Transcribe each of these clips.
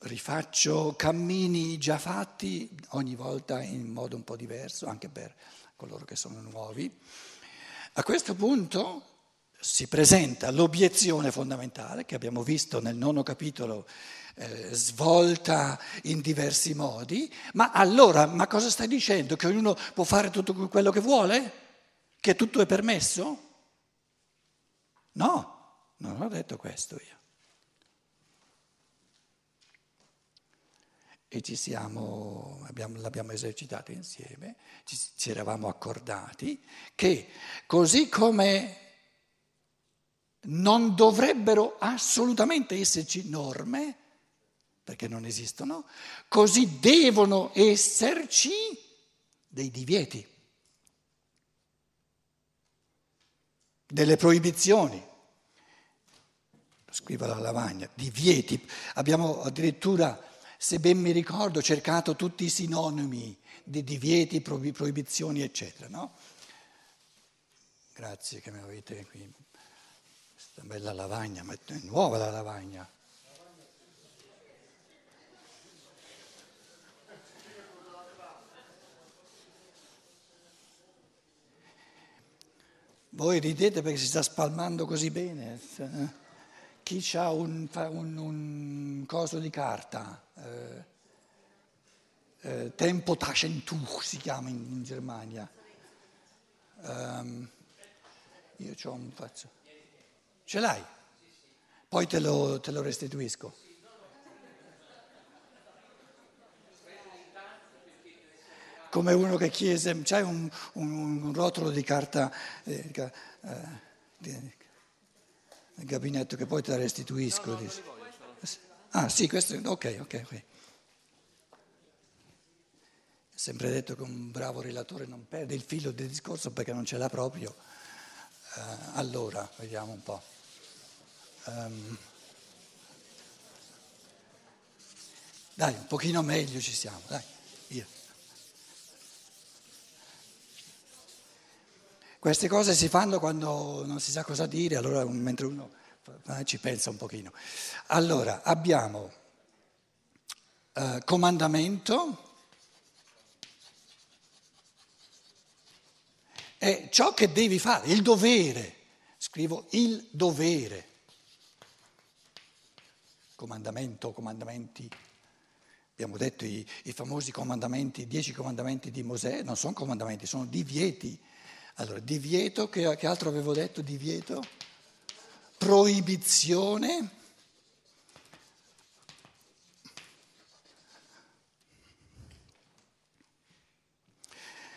rifaccio cammini già fatti ogni volta in modo un po' diverso, anche per coloro che sono nuovi. A questo punto si presenta l'obiezione fondamentale che abbiamo visto nel nono capitolo eh, svolta in diversi modi, ma allora, ma cosa stai dicendo? Che ognuno può fare tutto quello che vuole? Che tutto è permesso? No, non ho detto questo io. E ci siamo, abbiamo, l'abbiamo esercitato insieme, ci, ci eravamo accordati che così come non dovrebbero assolutamente esserci norme, perché non esistono, così devono esserci dei divieti, delle proibizioni. Scrivo la lavagna, divieti. Abbiamo addirittura, se ben mi ricordo, cercato tutti i sinonimi di divieti, proibizioni, eccetera. No? Grazie che mi avete qui. Questa bella lavagna, ma è nuova la lavagna. Voi ridete perché si sta spalmando così bene. Chi ha un, un, un, coso di carta, eh, eh, Tempo Taschentuch si chiama in, in Germania. Um, io ho un faccio. Ce l'hai? Poi te lo, te lo restituisco. come uno che chiese, c'hai un, un, un rotolo di carta eh, eh, del gabinetto che poi te la restituisco. No, no, ah sì, questo, ok, ok, ok. Sempre detto che un bravo relatore non perde il filo del discorso perché non ce l'ha proprio. Uh, allora, vediamo un po'. Um, dai, un pochino meglio ci siamo, dai, via. Queste cose si fanno quando non si sa cosa dire, allora mentre uno ci pensa un pochino. Allora, abbiamo eh, comandamento è ciò che devi fare, il dovere. Scrivo il dovere. Comandamento, comandamenti. Abbiamo detto i, i famosi comandamenti, i dieci comandamenti di Mosè, non sono comandamenti, sono divieti allora, divieto, che, che altro avevo detto? Divieto? Proibizione.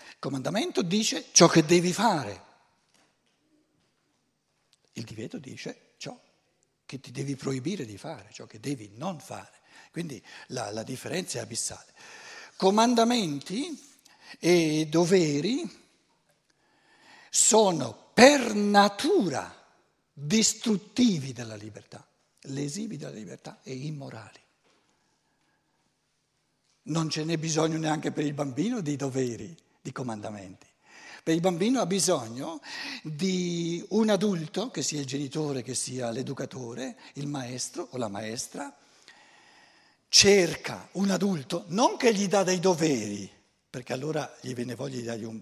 Il comandamento dice ciò che devi fare. Il divieto dice ciò che ti devi proibire di fare, ciò che devi non fare. Quindi la, la differenza è abissale. Comandamenti e doveri sono per natura distruttivi della libertà, lesivi della libertà e immorali. Non ce n'è bisogno neanche per il bambino di doveri, di comandamenti. Per il bambino ha bisogno di un adulto, che sia il genitore, che sia l'educatore, il maestro o la maestra, cerca un adulto, non che gli dà dei doveri, perché allora gli viene voglia di dargli un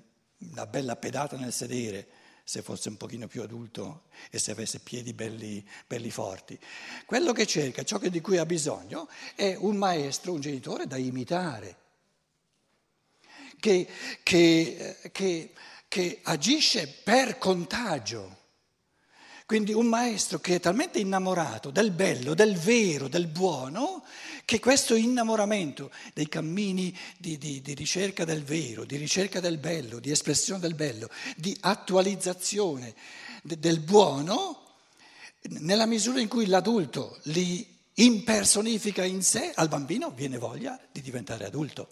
una bella pedata nel sedere, se fosse un pochino più adulto e se avesse piedi belli, belli forti. Quello che cerca, ciò di cui ha bisogno, è un maestro, un genitore da imitare, che, che, che, che agisce per contagio. Quindi un maestro che è talmente innamorato del bello, del vero, del buono, che questo innamoramento dei cammini di, di, di, ricerca del vero, di ricerca del bello, di espressione del bello, di attualizzazione de, del buono, nella misura in cui l'adulto li impersonifica in sé, al bambino viene voglia di diventare adulto,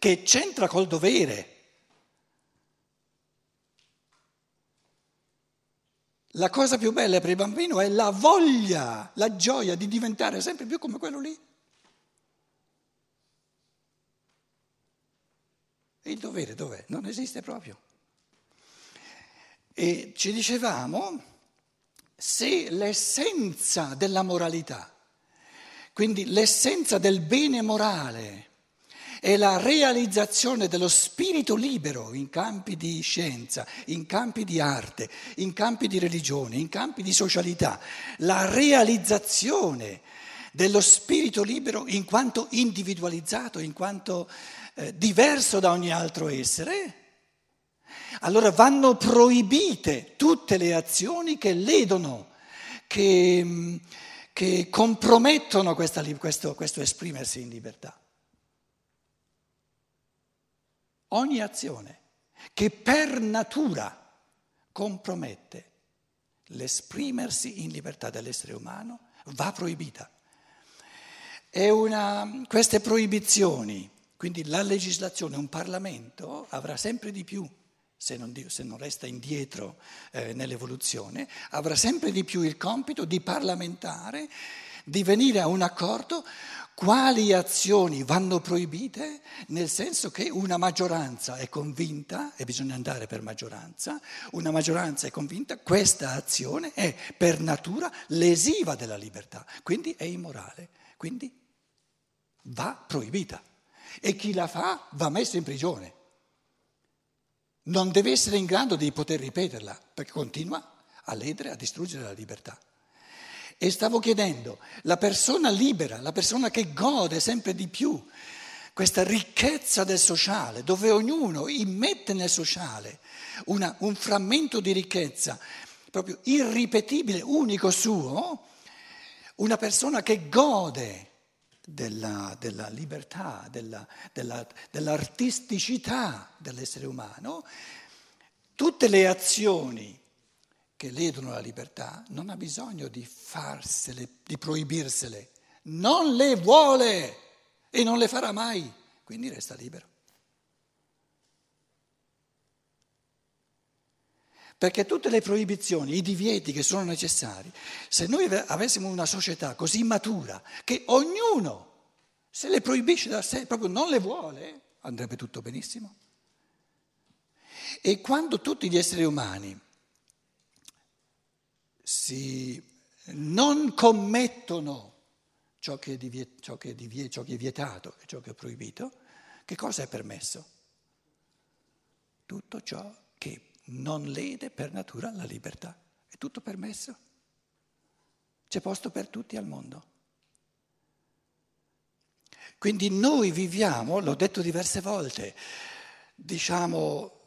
che c'entra col dovere. La cosa più bella per il bambino è la voglia, la gioia di diventare sempre più come quello lì. Il dovere dov'è? Non esiste proprio. E ci dicevamo, se l'essenza della moralità, Quindi l'essenza del bene morale è la realizzazione dello spirito libero in campi di scienza, in campi di arte, in campi di religione, in campi di socialità, la realizzazione dello spirito libero in quanto individualizzato, in quanto eh, diverso da ogni altro essere, allora vanno proibite tutte le azioni che ledono, che, mm, che compromettono questa, questo, questo esprimersi in libertà. Ogni azione che per natura compromette l'esprimersi in libertà dell'essere umano va proibita. Una, queste proibizioni, quindi la legislazione, un Parlamento avrà sempre di più, se non, se non resta indietro eh, nell'evoluzione, avrà sempre di più il compito di parlamentare, di venire a un accordo quali azioni vanno proibite, nel senso che una maggioranza è convinta, e bisogna andare per maggioranza, una maggioranza è convinta, questa azione è per natura lesiva della libertà, quindi è immorale. Quindi va proibita e chi la fa va messo in prigione. Non deve essere in grado di poter ripeterla perché continua a ledere, a distruggere la libertà. E stavo chiedendo, la persona libera, la persona che gode sempre di più questa ricchezza del sociale, dove ognuno immette nel sociale una, un frammento di ricchezza proprio irripetibile, unico suo, una persona che gode della, della libertà, della, della, dell'artisticità dell'essere umano, tutte le azioni che ledono la libertà non ha bisogno di farsele, di proibirsele, non le vuole e non le farà mai, quindi resta libero. Perché tutte le proibizioni, i divieti che sono necessari, se noi avessimo una società così matura che ognuno se le proibisce da sé, proprio non le vuole, andrebbe tutto benissimo. E quando tutti gli esseri umani si non commettono ciò che, è ciò, che divie, ciò che è vietato e ciò che è proibito, che cosa è permesso? Tutto ciò che non lede per natura la libertà. È tutto permesso. C'è posto per tutti al mondo. Quindi noi viviamo, l'ho detto diverse volte, diciamo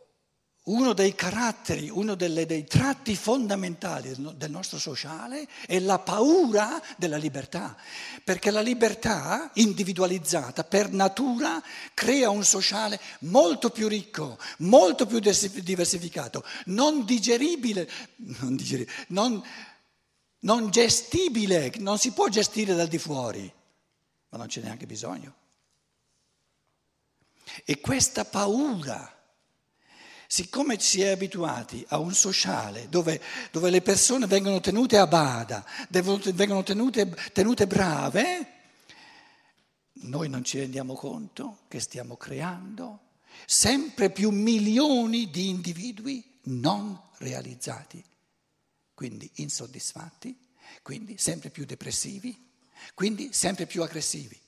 uno dei caratteri, uno delle, dei tratti fondamentali del nostro sociale è la paura della libertà, perché la libertà individualizzata per natura crea un sociale molto più ricco, molto più diversificato, non digeribile, non, digeribile, non, non gestibile, non si può gestire dal di fuori, ma non c'è neanche bisogno. E questa paura siccome si è abituati a un sociale dove, dove le persone vengono tenute a bada, vengono tenute, tenute brave, noi non ci rendiamo conto che stiamo creando sempre più milioni di individui non realizzati, quindi insoddisfatti, quindi sempre più depressivi, quindi sempre più aggressivi.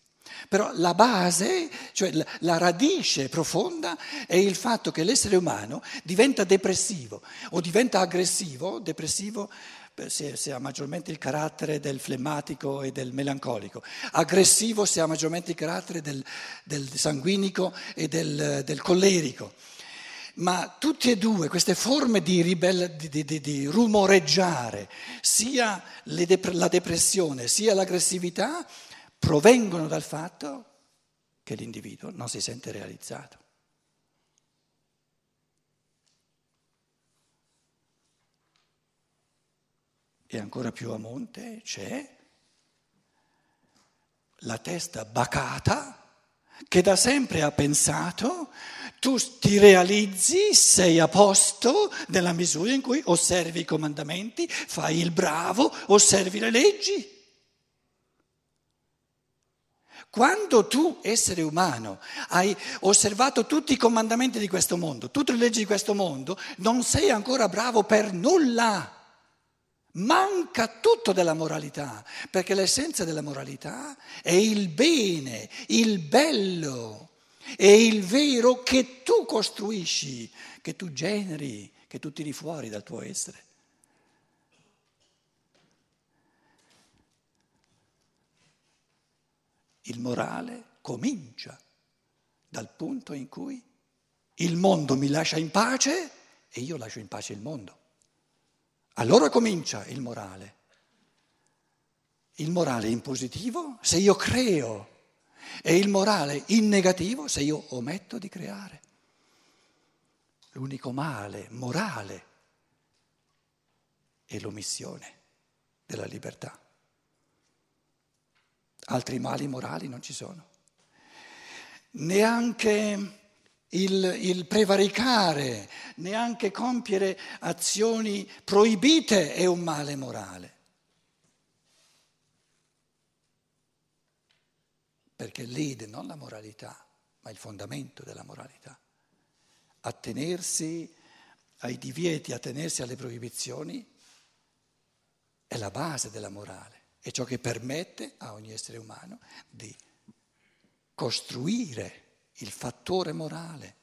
Però la base, cioè la radice profonda è il fatto che l'essere umano diventa depressivo o diventa aggressivo, depressivo se, se, ha maggiormente il carattere del flemmatico e del melancolico, aggressivo se ha maggiormente il carattere del, del sanguinico e del, del, collerico. Ma tutte e due queste forme di, ribella, di, di, di rumoreggiare, sia dep- la depressione sia l'aggressività, provengono dal fatto che l'individuo non si sente realizzato. E ancora più a monte c'è la testa bacata che da sempre ha pensato tu ti realizzi, sei a posto nella misura in cui osservi i comandamenti, fai il bravo, osservi le leggi. Quando tu, essere umano, hai osservato tutti i comandamenti di questo mondo, tutte le leggi di questo mondo, non sei ancora bravo per nulla, manca tutto della moralità, perché l'essenza della moralità è il bene, il bello, è il vero che tu costruisci, che tu generi, che tu tiri fuori dal tuo essere. Il morale comincia dal punto in cui il mondo mi lascia in pace e io lascio in pace il mondo. Allora comincia il morale. Il morale in positivo se io creo e il morale in negativo se io ometto di creare. L'unico male morale è l'omissione della libertà. Altri mali morali non ci sono. Neanche il, il, prevaricare, neanche compiere azioni proibite è un male morale. Perché l'ide non la moralità, ma il fondamento della moralità. Attenersi ai divieti, attenersi alle proibizioni è la base della morale, è ciò che permette a ogni essere umano di costruire il fattore morale,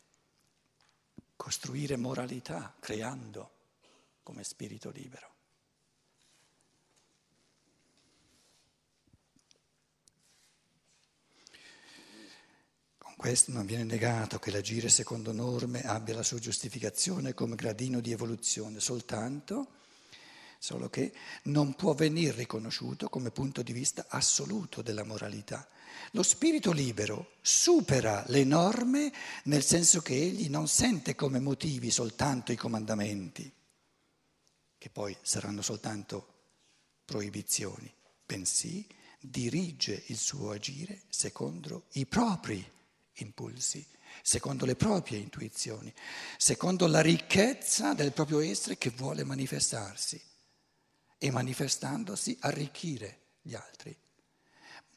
costruire moralità creando come spirito libero. Con questo non viene negato che l'agire secondo norme abbia la sua giustificazione come gradino di evoluzione, soltanto solo che non può venire riconosciuto come punto di vista assoluto della moralità. Lo spirito libero supera le norme nel senso che egli non sente come motivi soltanto i comandamenti, che poi saranno soltanto proibizioni, bensì dirige il suo agire secondo i propri impulsi, secondo le proprie intuizioni, secondo la ricchezza del proprio essere che vuole manifestarsi e manifestandosi arricchire gli altri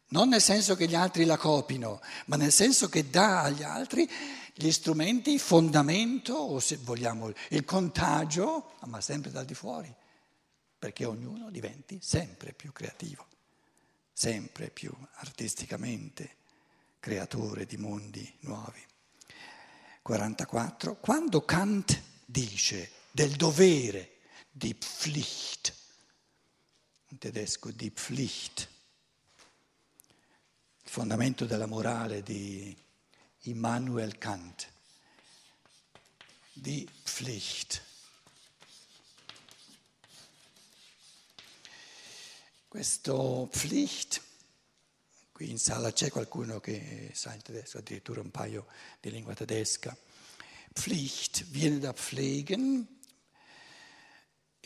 non nel senso che gli altri la copino, ma nel senso che dà agli altri gli strumenti, il fondamento, o se vogliamo il contagio, ma sempre dal di fuori, perché ognuno diventi sempre più creativo, sempre più artisticamente creatore di mondi nuovi. 44. Quando Kant dice del dovere, di Pflicht, in tedesco di Pflicht, il fondamento della morale di Immanuel Kant, di Pflicht. Questo Pflicht, qui in sala c'è qualcuno che sa il tedesco, addirittura un paio di lingua tedesca. Pflicht viene da pflegen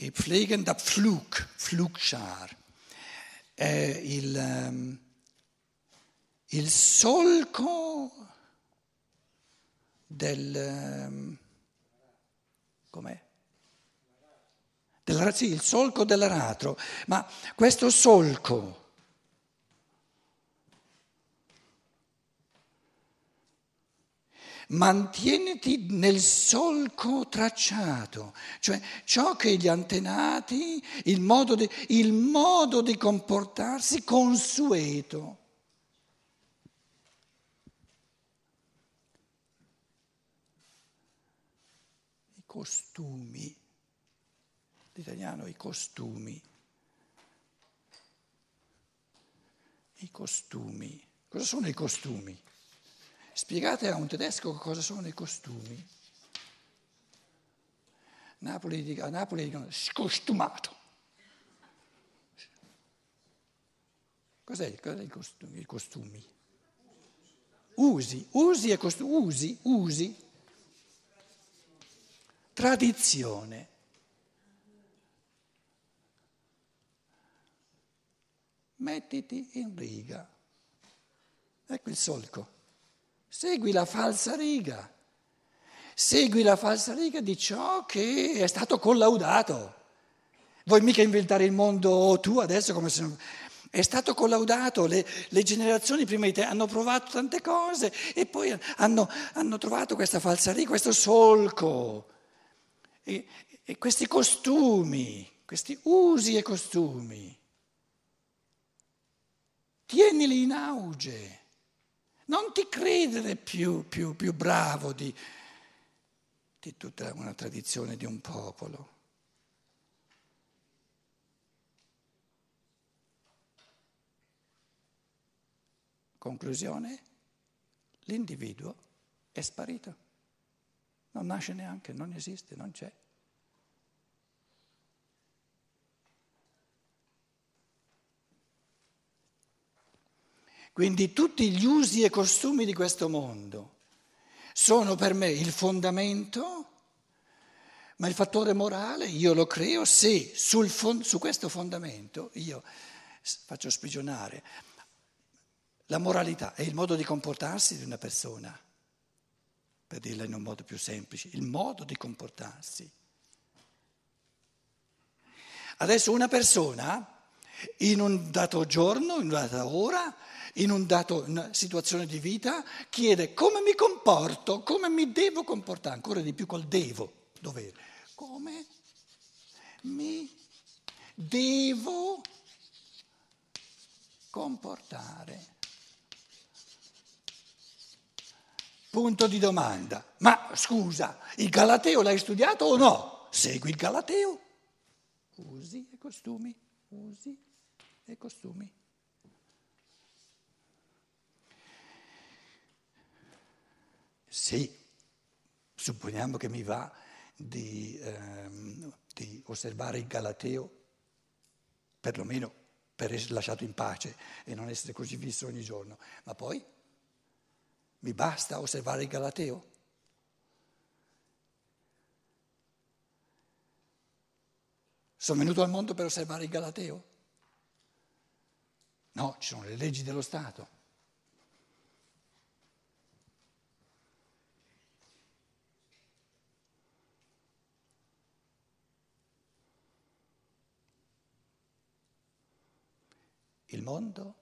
e pflegen da Pflug, Pflugschar. È il, um, il solco del... Ehm, com'è? Del, sì, il solco dell'aratro, ma questo solco mantieniti nel solco tracciato, cioè ciò che gli antenati, il modo di, il modo di comportarsi consueto. costumi, l'italiano i costumi, i costumi. Cosa sono i costumi? Spiegate a un tedesco cosa sono i costumi. Napoli, a Napoli dicono scostumato. Cos'è, cos'è i costumi? I costumi? Usi, usi e costumi, usi, usi tradizione. Mettiti in riga. Ecco il solco. Segui la falsa riga. Segui la falsa riga di ciò che è stato collaudato. Vuoi mica inventare il mondo tu adesso come se non... È stato collaudato, le, le, generazioni prima di te hanno provato tante cose e poi hanno, hanno trovato questa falsa riga, questo solco. E, e questi costumi questi usi e costumi, tienili in auge. Non ti credere più, più, più bravo di, di tutta una tradizione di un popolo. Conclusione, l'individuo è sparito, non nasce neanche, non esiste, non c'è. Quindi tutti gli usi e costumi di questo mondo sono per me il fondamento, ma il fattore morale io lo creo se fond- su questo fondamento io faccio sprigionare la moralità è il modo di comportarsi di una persona, per dirla in un modo più semplice, il modo di comportarsi. Adesso una persona in un dato giorno, in una data ora, in una situazione di vita, chiede come mi comporto, come mi devo comportare, ancora di più col devo, dovere, come mi devo comportare. Punto di domanda. Ma scusa, il Galateo l'hai studiato o no? Segui il Galateo. Usi e costumi, usi e costumi. Sì, supponiamo che mi va di, ehm, di osservare il Galateo, perlomeno per essere lasciato in pace e non essere così visto ogni giorno, ma poi mi basta osservare il Galateo? Sono venuto al mondo per osservare il Galateo? No, ci sono le leggi dello Stato. Il mondo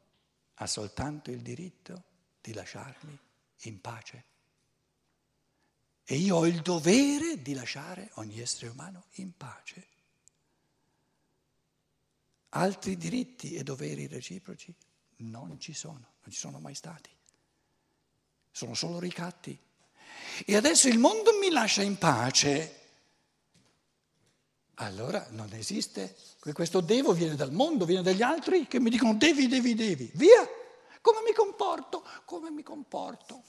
ha soltanto il diritto di lasciarmi in pace. E io ho il dovere di lasciare ogni essere umano in pace. Altri diritti e doveri reciproci non ci sono, non ci sono mai stati. Sono solo ricatti. E adesso il mondo mi lascia in pace allora non esiste. Questo devo viene dal mondo, viene dagli altri che mi dicono devi, devi, devi. Via! Come mi comporto? Come mi comporto?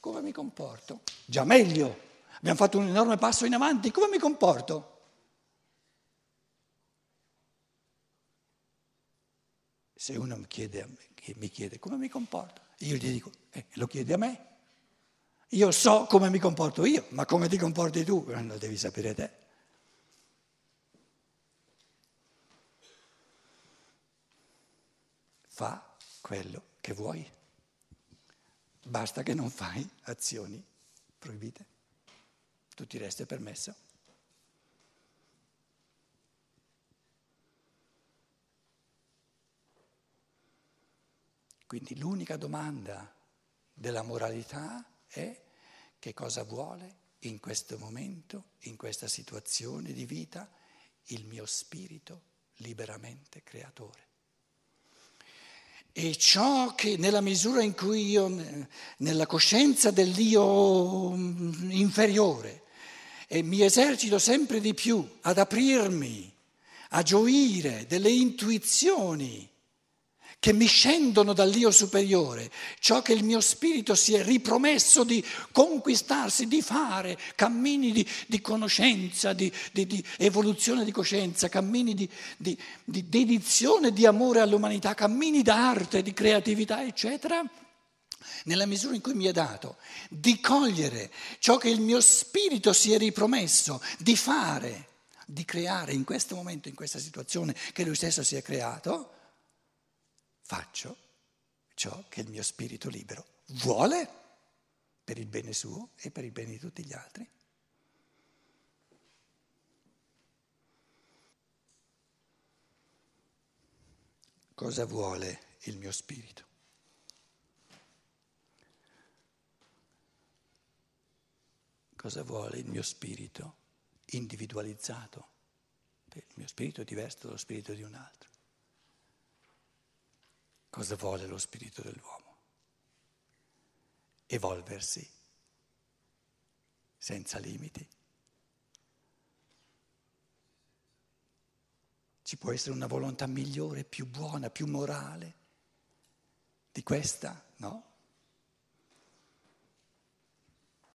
Come mi comporto? Già meglio. Abbiamo fatto un enorme passo in avanti. Come mi comporto? Se uno mi chiede, mi chiede come mi comporto, io gli dico, eh, lo chiedi a me? Io so come mi comporto io, ma come ti comporti tu lo devi sapere te. Fa quello che vuoi. Basta che non fai azioni proibite. Tutto il resto è permesso. Quindi l'unica domanda della moralità è che cosa vuole in questo momento, in questa situazione di vita, il mio spirito liberamente creatore. E ciò che nella misura in cui io, nella coscienza dell'io inferiore, e mi esercito sempre di più ad aprirmi, a gioire delle intuizioni, che mi scendono dall'io superiore, ciò che il mio spirito si è ripromesso di conquistarsi, di fare, cammini di, di conoscenza, di, di, di, evoluzione di coscienza, cammini di, dedizione, di amore all'umanità, cammini d'arte, di creatività, eccetera, nella misura in cui mi è dato, di cogliere ciò che il mio spirito si è ripromesso, di fare, di creare in questo momento, in questa situazione che lui stesso si è creato, faccio ciò che il mio spirito libero vuole per il bene suo e per il bene di tutti gli altri. Cosa vuole il mio spirito? Cosa vuole il mio spirito individualizzato? il mio spirito è diverso dallo spirito di un altro. Cosa vuole lo spirito dell'uomo? Evolversi senza limiti. Ci può essere una volontà migliore, più buona, più morale di questa? No?